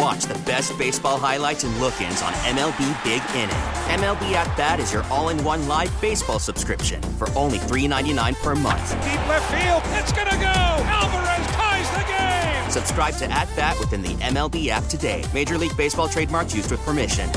And watch the best baseball highlights and look ins on MLB Big Inning. MLB At Bat is your all in one live baseball subscription for only $3.99 per month. Deep left field, it's going to go. Alvarez ties the game. Subscribe to At Bat within the MLB app today. Major League Baseball trademarks used with permission.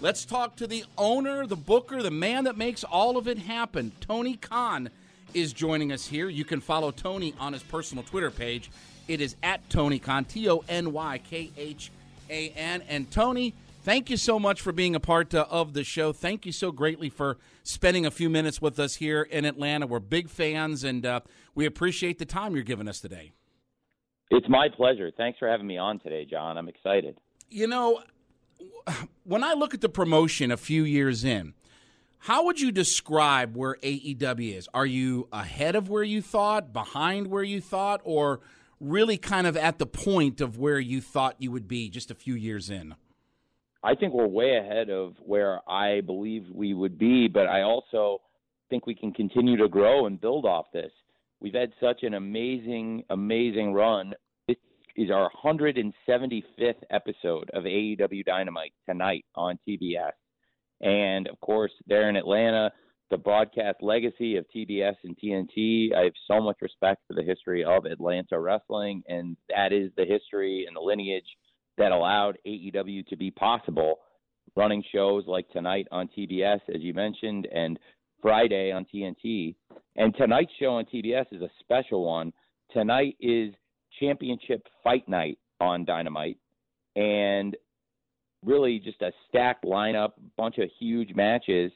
Let's talk to the owner, the booker, the man that makes all of it happen. Tony Khan is joining us here. You can follow Tony on his personal Twitter page. It is at Tony Khan, T O N Y K H A N. And Tony, thank you so much for being a part uh, of the show. Thank you so greatly for spending a few minutes with us here in Atlanta. We're big fans, and uh, we appreciate the time you're giving us today. It's my pleasure. Thanks for having me on today, John. I'm excited. You know, when I look at the promotion a few years in, how would you describe where AEW is? Are you ahead of where you thought, behind where you thought, or really kind of at the point of where you thought you would be just a few years in? I think we're way ahead of where I believe we would be, but I also think we can continue to grow and build off this. We've had such an amazing, amazing run This is our 175th episode of AEW Dynamite tonight on TBS. And of course, there in Atlanta, the broadcast legacy of TBS and TNT. I have so much respect for the history of Atlanta wrestling, and that is the history and the lineage that allowed AEW to be possible. Running shows like tonight on TBS, as you mentioned, and Friday on TNT. And tonight's show on TBS is a special one. Tonight is championship fight night on Dynamite, and really just a stacked lineup, bunch of huge matches,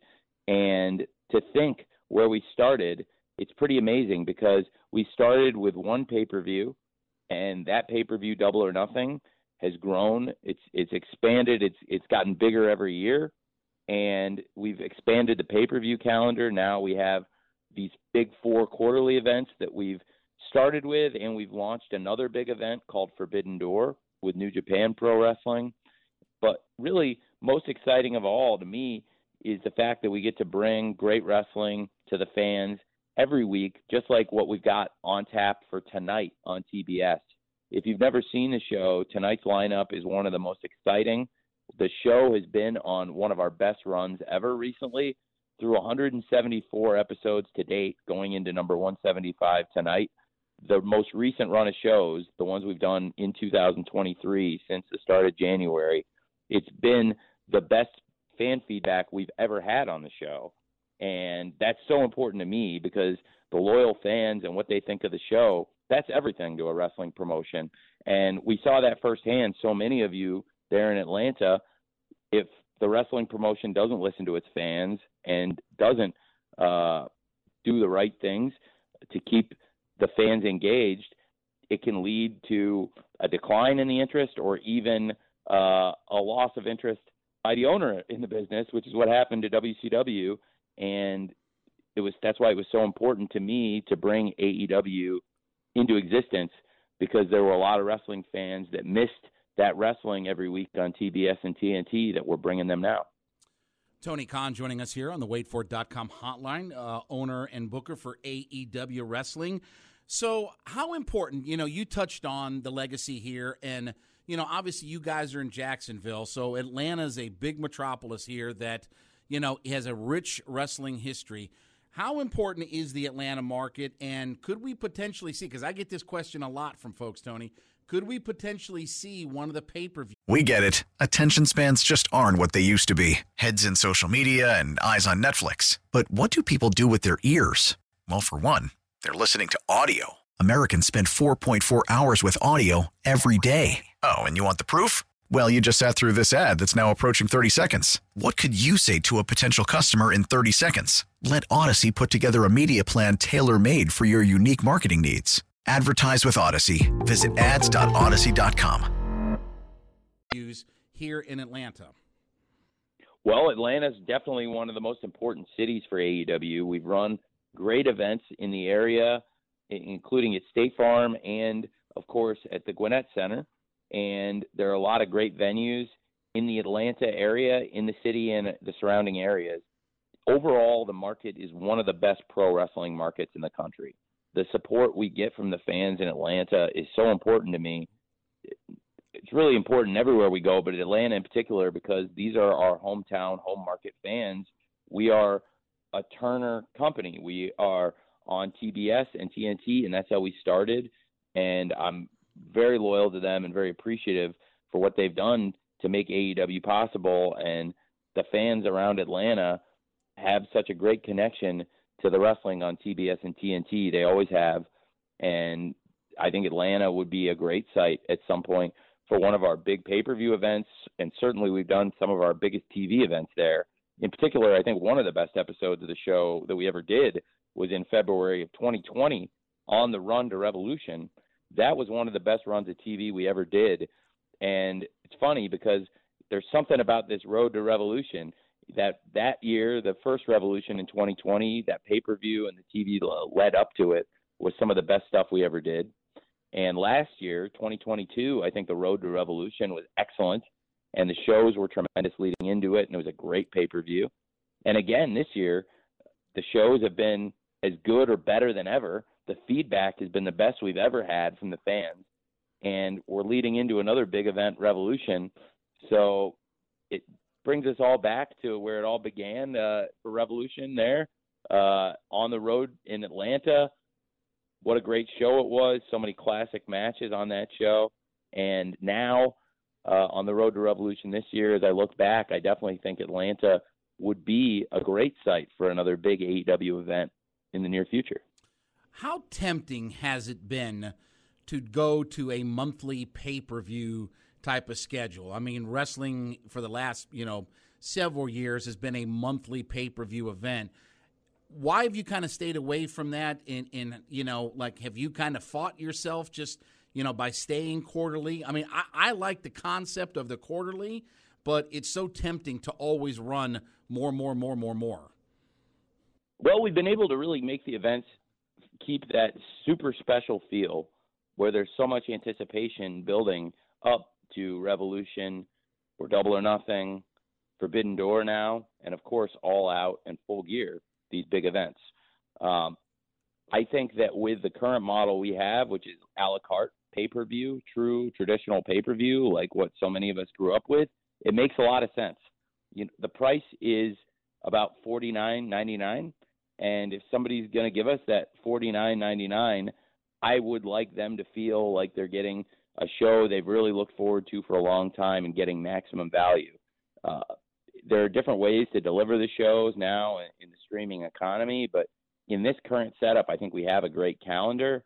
and to think where we started, it's pretty amazing because we started with one pay per view, and that pay per view, Double or Nothing, has grown. It's it's expanded. It's it's gotten bigger every year, and we've expanded the pay per view calendar. Now we have these big four quarterly events that we've started with, and we've launched another big event called Forbidden Door with New Japan Pro Wrestling. But really, most exciting of all to me is the fact that we get to bring great wrestling to the fans every week, just like what we've got on tap for tonight on TBS. If you've never seen the show, tonight's lineup is one of the most exciting. The show has been on one of our best runs ever recently through 174 episodes to date, going into number 175 tonight the most recent run of shows, the ones we've done in 2023 since the start of January, it's been the best fan feedback we've ever had on the show. And that's so important to me because the loyal fans and what they think of the show, that's everything to a wrestling promotion. And we saw that firsthand. So many of you there in Atlanta, if the wrestling promotion doesn't listen to its fans and doesn't uh, do the right things to keep the fans engaged, it can lead to a decline in the interest or even uh, a loss of interest by the owner in the business, which is what happened to WCW. And it was that's why it was so important to me to bring AEW into existence because there were a lot of wrestling fans that missed that wrestling every week on TBS and TNT that we're bringing them now. Tony Khan joining us here on the waitfor.com hotline, uh, owner and booker for AEW Wrestling. So, how important, you know, you touched on the legacy here, and, you know, obviously you guys are in Jacksonville. So, Atlanta is a big metropolis here that, you know, has a rich wrestling history. How important is the Atlanta market, and could we potentially see, because I get this question a lot from folks, Tony, could we potentially see one of the pay per views? We get it. Attention spans just aren't what they used to be heads in social media and eyes on Netflix. But what do people do with their ears? Well, for one, they're listening to audio. Americans spend 4.4 hours with audio every day. Oh, and you want the proof? Well, you just sat through this ad that's now approaching 30 seconds. What could you say to a potential customer in 30 seconds? Let Audacy put together a media plan tailor made for your unique marketing needs. Advertise with Audacy. Visit ads.audacy.com. Here in Atlanta. Well, Atlanta's definitely one of the most important cities for AEW. We've run great events in the area, including at State Farm and, of course, at the Gwinnett Center. And there are a lot of great venues in the Atlanta area, in the city, and the surrounding areas. Overall, the market is one of the best pro wrestling markets in the country. The support we get from the fans in Atlanta is so important to me. It's really important everywhere we go, but Atlanta in particular, because these are our hometown, home market fans. We are a Turner company. We are on TBS and TNT, and that's how we started. And I'm very loyal to them and very appreciative for what they've done to make AEW possible. And the fans around Atlanta have such a great connection to the wrestling on TBS and TNT. They always have. And I think Atlanta would be a great site at some point for one of our big pay per view events. And certainly we've done some of our biggest TV events there. In particular, I think one of the best episodes of the show that we ever did was in February of 2020 on the run to Revolution that was one of the best runs of TV we ever did. And it's funny because there's something about this road to revolution that that year, the first revolution in 2020, that pay per view and the TV led up to it was some of the best stuff we ever did. And last year, 2022, I think the road to revolution was excellent, and the shows were tremendous leading into it, and it was a great pay per view. And again, this year, the shows have been as good or better than ever the feedback has been the best we've ever had from the fans. And we're leading into another big event, Revolution. So it brings us all back to where it all began uh, for Revolution there uh, on the road in Atlanta. What a great show it was. So many classic matches on that show. And now uh, on the road to Revolution this year, as I look back, I definitely think Atlanta would be a great site for another big AEW event in the near future. How tempting has it been to go to a monthly pay per view type of schedule? I mean, wrestling for the last, you know, several years has been a monthly pay per view event. Why have you kind of stayed away from that? In, in, you know, like, have you kind of fought yourself just, you know, by staying quarterly? I mean, I, I like the concept of the quarterly, but it's so tempting to always run more, more, more, more, more. Well, we've been able to really make the events keep that super special feel where there's so much anticipation building up to Revolution or Double or Nothing, Forbidden Door now, and of course All Out and Full Gear, these big events. Um, I think that with the current model we have, which is a la carte pay per view, true traditional pay per view, like what so many of us grew up with, it makes a lot of sense. You know, the price is about forty nine ninety nine and if somebody's going to give us that forty nine ninety nine, I would like them to feel like they're getting a show they've really looked forward to for a long time and getting maximum value. Uh, there are different ways to deliver the shows now in the streaming economy, but in this current setup, I think we have a great calendar.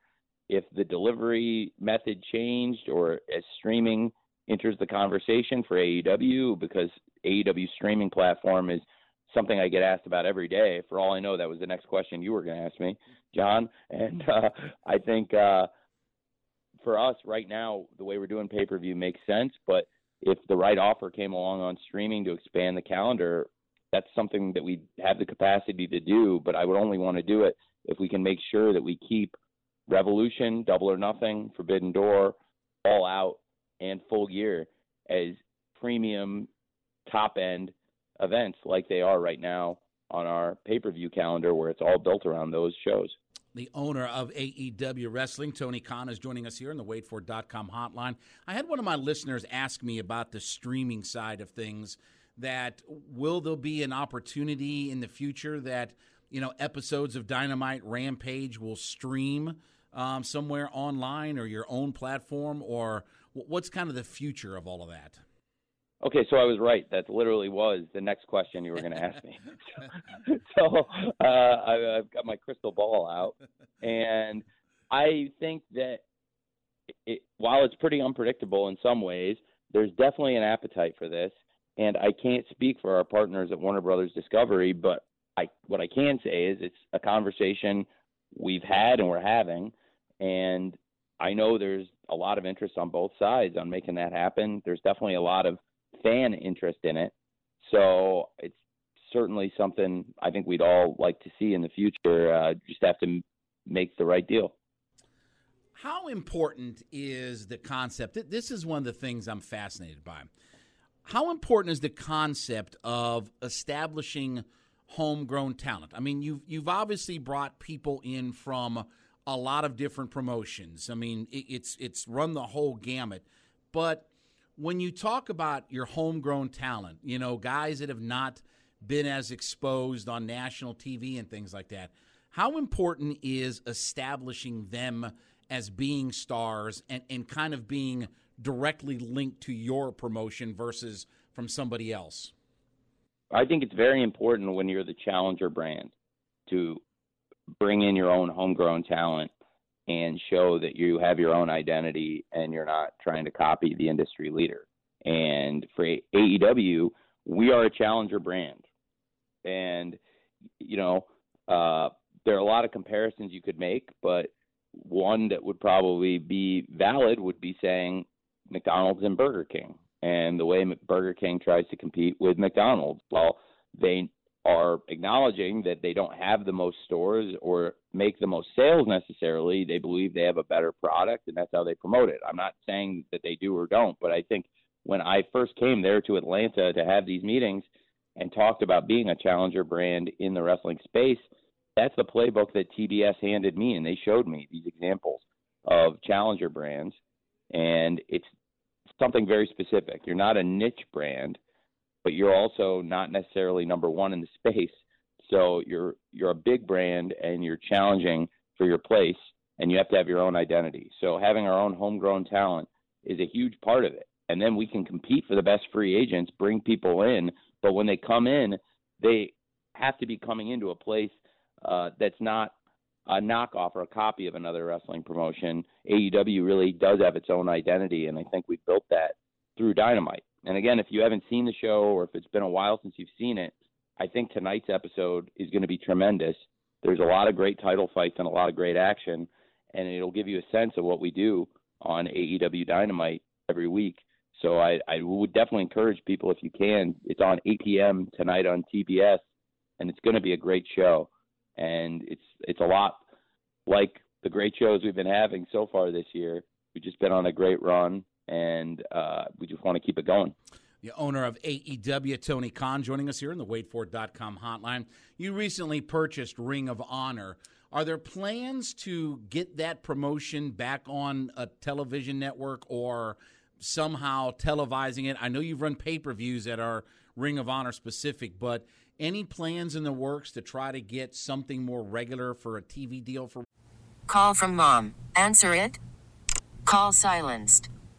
If the delivery method changed or as streaming enters the conversation for AEW, because AEW streaming platform is something I get asked about every day. For all I know, that was the next question you were going to ask me, John. And uh, I think uh, for us right now, the way we're doing pay per view makes sense. But if the right offer came along on streaming to expand the calendar, that's something that we have the capacity to do. But I would only want to do it if we can make sure that we keep Revolution, Double or Nothing, Forbidden Door, All Out, and Full Gear as premium top end events like they are right now on our pay per view calendar, where it's all built around those shows. The owner of AEW Wrestling, Tony Khan, is joining us here on the WaitFor.com hotline. I had one of my listeners ask me about the streaming side of things. That will there be an opportunity in the future that you know episodes of Dynamite Rampage will stream um, somewhere online or your own platform, or what's kind of the future of all of that? Okay, so I was right. That literally was the next question you were going to ask me. so, uh, I, I've got my crystal ball out, and I think that it, while it's pretty unpredictable in some ways, there's definitely an appetite for this. And I can't speak for our partners at Warner Brothers Discovery, but I what I can say is it's a conversation we've had and we're having, and I know there's a lot of interest on both sides on making that happen. There's definitely a lot of fan interest in it, so it's certainly something I think we'd all like to see in the future. Uh, just have to make the right deal. How important is the concept? This is one of the things I'm fascinated by. How important is the concept of establishing homegrown talent? I mean, you've you've obviously brought people in from a lot of different promotions. I mean, it, it's it's run the whole gamut. But when you talk about your homegrown talent, you know, guys that have not been as exposed on national TV and things like that, how important is establishing them as being stars and, and kind of being directly linked to your promotion versus from somebody else? I think it's very important when you're the challenger brand to bring in your own homegrown talent and show that you have your own identity and you're not trying to copy the industry leader. And for AEW, we are a challenger brand. And, you know, uh, there are a lot of comparisons you could make, but one that would probably be valid would be saying McDonald's and Burger King and the way Burger King tries to compete with McDonald's. Well, they are acknowledging that they don't have the most stores or make the most sales necessarily. They believe they have a better product and that's how they promote it. I'm not saying that they do or don't, but I think when I first came there to Atlanta to have these meetings and talked about being a challenger brand in the wrestling space – that's the playbook that TBS handed me, and they showed me these examples of challenger brands, and it's something very specific. You're not a niche brand, but you're also not necessarily number one in the space. So you're you're a big brand, and you're challenging for your place, and you have to have your own identity. So having our own homegrown talent is a huge part of it. And then we can compete for the best free agents, bring people in, but when they come in, they have to be coming into a place uh, that's not a knockoff or a copy of another wrestling promotion. AEW really does have its own identity, and I think we built that through Dynamite. And again, if you haven't seen the show or if it's been a while since you've seen it, I think tonight's episode is going to be tremendous. There's a lot of great title fights and a lot of great action, and it'll give you a sense of what we do on AEW Dynamite every week. So I, I would definitely encourage people if you can. It's on 8 p.m. tonight on TBS, and it's going to be a great show and it's it's a lot like the great shows we've been having so far this year. We've just been on a great run, and uh, we just want to keep it going. The owner of AEW, Tony Khan, joining us here in the WaitFor.com hotline. You recently purchased Ring of Honor. Are there plans to get that promotion back on a television network or somehow televising it? I know you've run pay per views that are Ring of Honor specific, but any plans in the works to try to get something more regular for a TV deal for? Call from mom. Answer it. Call silenced.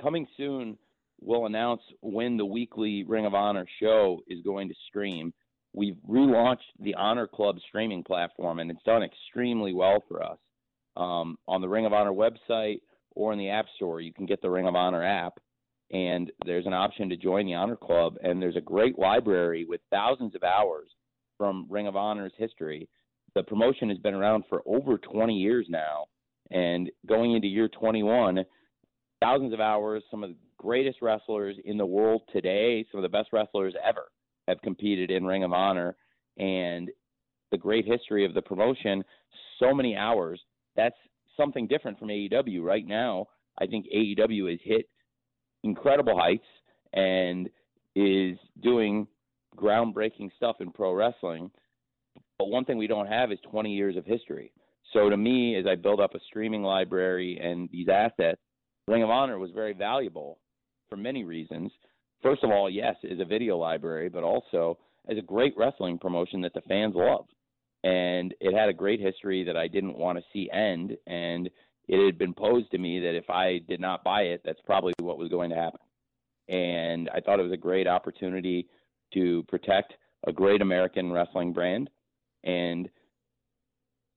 Coming soon, we'll announce when the weekly Ring of Honor show is going to stream. We've relaunched the Honor Club streaming platform, and it's done extremely well for us. Um, on the Ring of Honor website or in the App Store, you can get the Ring of Honor app and there's an option to join the Honor Club, and there's a great library with thousands of hours from Ring of Honor's history. The promotion has been around for over 20 years now, and going into year 21, thousands of hours. Some of the greatest wrestlers in the world today, some of the best wrestlers ever, have competed in Ring of Honor, and the great history of the promotion. So many hours. That's something different from AEW right now. I think AEW has hit incredible heights and is doing groundbreaking stuff in pro wrestling. But one thing we don't have is 20 years of history. So to me, as I build up a streaming library and these assets, Ring of Honor was very valuable for many reasons. First of all, yes, as a video library, but also as a great wrestling promotion that the fans love. And it had a great history that I didn't want to see end. And it had been posed to me that if I did not buy it, that's probably what was going to happen. And I thought it was a great opportunity to protect a great American wrestling brand and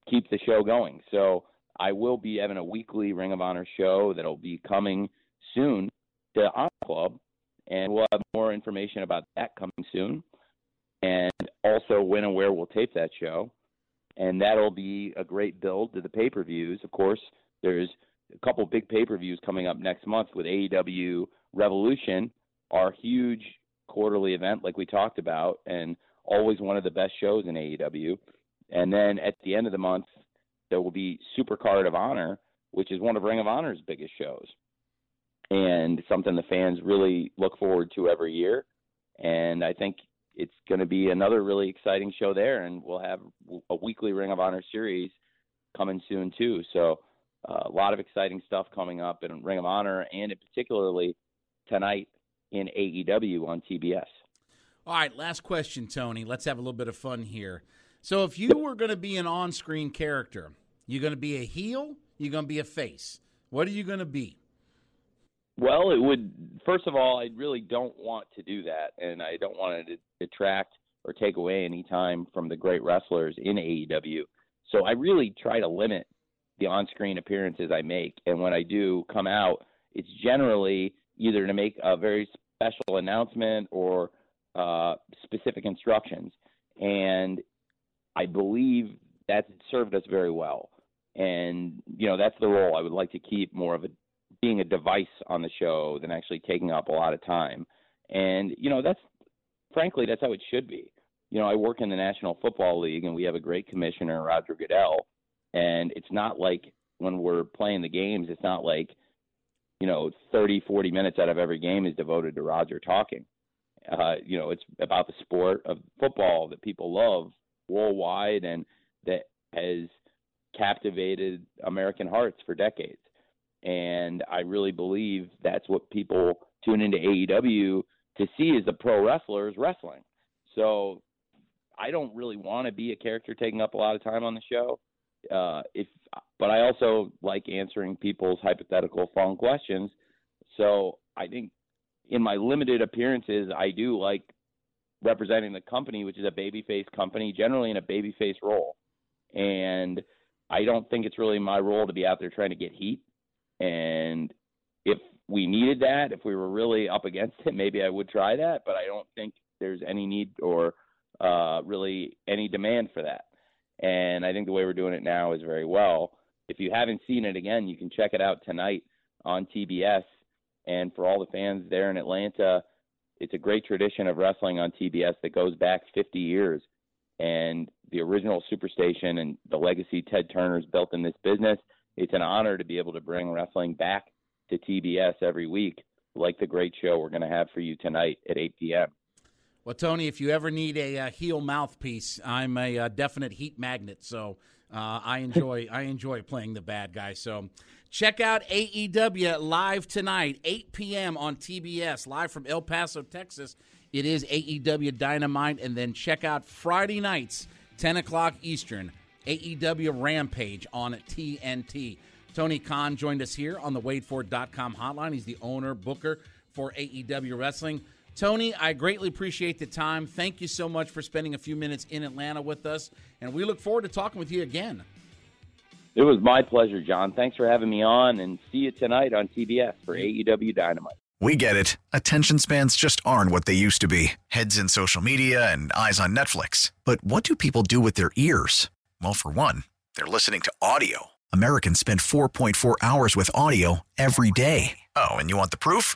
keep the show going. So I will be having a weekly Ring of Honor show that'll be coming soon to Honor Club, and we'll have more information about that coming soon, and also when and where we'll tape that show. And that'll be a great build to the pay per views. Of course, there's a couple big pay per views coming up next month with AEW Revolution, our huge quarterly event, like we talked about, and always one of the best shows in AEW. And then at the end of the month, there will be Supercard of Honor, which is one of Ring of Honor's biggest shows, and something the fans really look forward to every year. And I think it's going to be another really exciting show there, and we'll have a weekly Ring of Honor series coming soon too. So uh, a lot of exciting stuff coming up in Ring of Honor, and particularly tonight in AEW on TBS. All right, last question, Tony. Let's have a little bit of fun here. So, if you were going to be an on screen character, you're going to be a heel, you're going to be a face. What are you going to be? Well, it would, first of all, I really don't want to do that, and I don't want to detract or take away any time from the great wrestlers in AEW. So, I really try to limit the on screen appearances I make. And when I do come out, it's generally either to make a very special announcement or uh, specific instructions. And I believe that served us very well. And, you know, that's the role I would like to keep more of a being a device on the show than actually taking up a lot of time. And, you know, that's frankly, that's how it should be. You know, I work in the National Football League and we have a great commissioner, Roger Goodell. And it's not like when we're playing the games, it's not like, you know, 30, 40 minutes out of every game is devoted to Roger talking. Uh, you know, it's about the sport of football that people love worldwide and that has captivated American hearts for decades. And I really believe that's what people tune into AEW to see is the pro wrestlers wrestling. So I don't really want to be a character taking up a lot of time on the show. Uh, if, but I also like answering people's hypothetical fun questions. So I think in my limited appearances, I do like representing the company, which is a babyface company, generally in a babyface role. And I don't think it's really my role to be out there trying to get heat. And if we needed that, if we were really up against it, maybe I would try that. But I don't think there's any need or uh, really any demand for that. And I think the way we're doing it now is very well. If you haven't seen it again, you can check it out tonight on TBS. And for all the fans there in Atlanta, it's a great tradition of wrestling on TBS that goes back 50 years. And the original Superstation and the legacy Ted Turner's built in this business, it's an honor to be able to bring wrestling back to TBS every week, like the great show we're going to have for you tonight at 8 p.m. Well, Tony, if you ever need a, a uh, heel mouthpiece, I'm a, a, uh, definite heat magnet. So uh, I enjoy I enjoy playing the bad guy. So check out AEW live tonight, 8 p.m. on TBS, live from El Paso, Texas. It is AEW Dynamite, and then check out Friday nights, 10 o'clock Eastern, AEW Rampage on TNT. Tony Khan joined us here on the WadeFord.com hotline. He's the owner, booker for AEW Wrestling. Tony, I greatly appreciate the time. Thank you so much for spending a few minutes in Atlanta with us, and we look forward to talking with you again. It was my pleasure, John. Thanks for having me on, and see you tonight on TBS for AEW Dynamite. We get it. Attention spans just aren't what they used to be heads in social media and eyes on Netflix. But what do people do with their ears? Well, for one, they're listening to audio. Americans spend 4.4 hours with audio every day. Oh, and you want the proof?